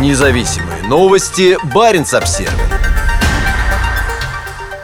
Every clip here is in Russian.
Независимые новости. Барин обсерва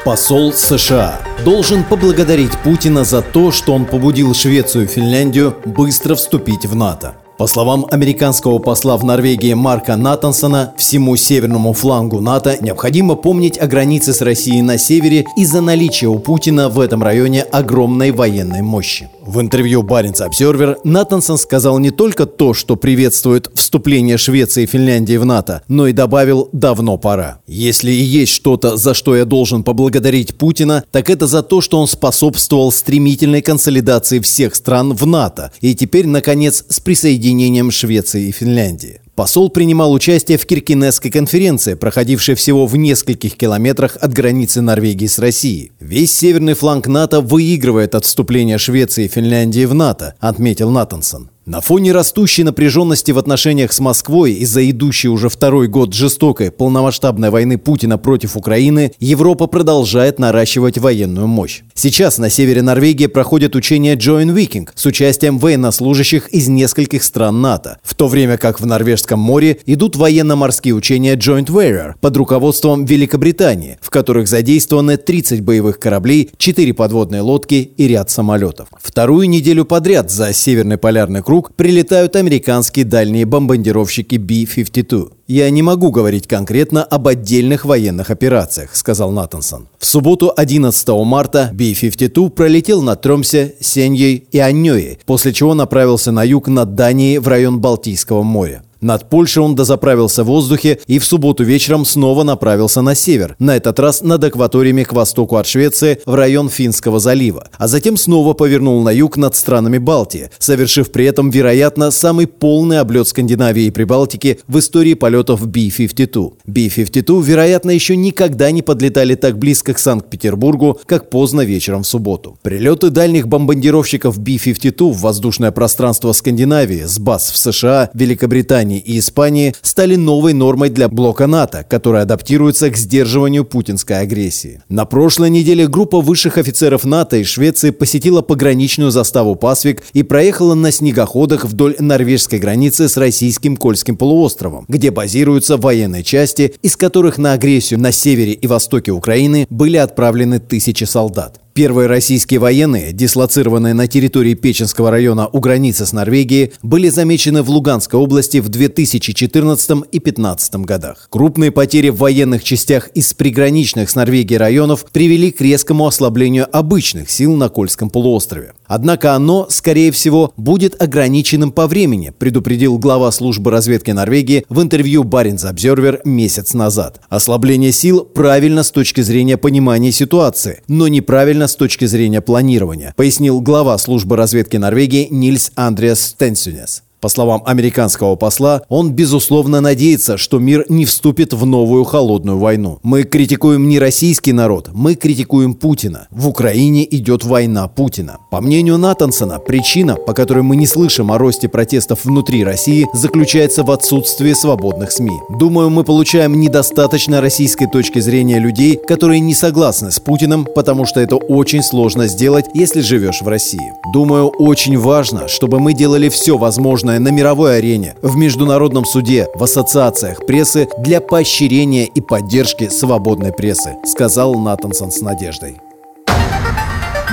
Посол США должен поблагодарить Путина за то, что он побудил Швецию и Финляндию быстро вступить в НАТО. По словам американского посла в Норвегии Марка Натансона, всему северному флангу НАТО необходимо помнить о границе с Россией на севере из-за наличия у Путина в этом районе огромной военной мощи. В интервью Баренц Обсервер Натансон сказал не только то, что приветствует вступление Швеции и Финляндии в НАТО, но и добавил «давно пора». Если и есть что-то, за что я должен поблагодарить Путина, так это за то, что он способствовал стремительной консолидации всех стран в НАТО и теперь, наконец, с присоединением Швеции и Финляндии. Посол принимал участие в Киркинесской конференции, проходившей всего в нескольких километрах от границы Норвегии с Россией. Весь северный фланг НАТО выигрывает от вступления Швеции и Финляндии в НАТО, отметил Натансон. На фоне растущей напряженности в отношениях с Москвой из-за идущей уже второй год жестокой полномасштабной войны Путина против Украины, Европа продолжает наращивать военную мощь. Сейчас на севере Норвегии проходит учение Joint Viking с участием военнослужащих из нескольких стран НАТО, в то время как в Норвежском море идут военно-морские учения Joint Warrior под руководством Великобритании, в которых задействованы 30 боевых кораблей, 4 подводные лодки и ряд самолетов. Вторую неделю подряд за Северный полярный круг вокруг прилетают американские дальние бомбардировщики B-52. «Я не могу говорить конкретно об отдельных военных операциях», — сказал Натансон. В субботу 11 марта B-52 пролетел над Тромсе, Сеньей и Аньёей, после чего направился на юг над Данией в район Балтийского моря. Над Польшей он дозаправился в воздухе и в субботу вечером снова направился на север, на этот раз над акваториями к востоку от Швеции в район Финского залива, а затем снова повернул на юг над странами Балтии, совершив при этом, вероятно, самый полный облет Скандинавии и Прибалтики в истории полетов B-52. B-52, вероятно, еще никогда не подлетали так близко к Санкт-Петербургу, как поздно вечером в субботу. Прилеты дальних бомбардировщиков B-52 в воздушное пространство Скандинавии с баз в США, Великобритании Германии и Испании стали новой нормой для блока НАТО, который адаптируется к сдерживанию путинской агрессии. На прошлой неделе группа высших офицеров НАТО и Швеции посетила пограничную заставу Пасвик и проехала на снегоходах вдоль норвежской границы с российским Кольским полуостровом, где базируются военные части, из которых на агрессию на севере и востоке Украины были отправлены тысячи солдат. Первые российские военные, дислоцированные на территории Печенского района у границы с Норвегией, были замечены в Луганской области в 2014 и 2015 годах. Крупные потери в военных частях из приграничных с Норвегией районов привели к резкому ослаблению обычных сил на Кольском полуострове. Однако оно, скорее всего, будет ограниченным по времени, предупредил глава службы разведки Норвегии в интервью Баренц Обзервер месяц назад. Ослабление сил правильно с точки зрения понимания ситуации, но неправильно с точки зрения планирования, пояснил глава службы разведки Норвегии Нильс Андреас Стенсюнес. По словам американского посла, он безусловно надеется, что мир не вступит в новую холодную войну. Мы критикуем не российский народ, мы критикуем Путина. В Украине идет война Путина. По мнению Натансона, причина, по которой мы не слышим о росте протестов внутри России, заключается в отсутствии свободных СМИ. Думаю, мы получаем недостаточно российской точки зрения людей, которые не согласны с Путиным, потому что это очень сложно сделать, если живешь в России. Думаю, очень важно, чтобы мы делали все возможное возможное на мировой арене, в международном суде, в ассоциациях прессы для поощрения и поддержки свободной прессы, сказал Натансон с надеждой.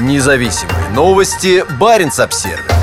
Независимые новости. Барин обсервис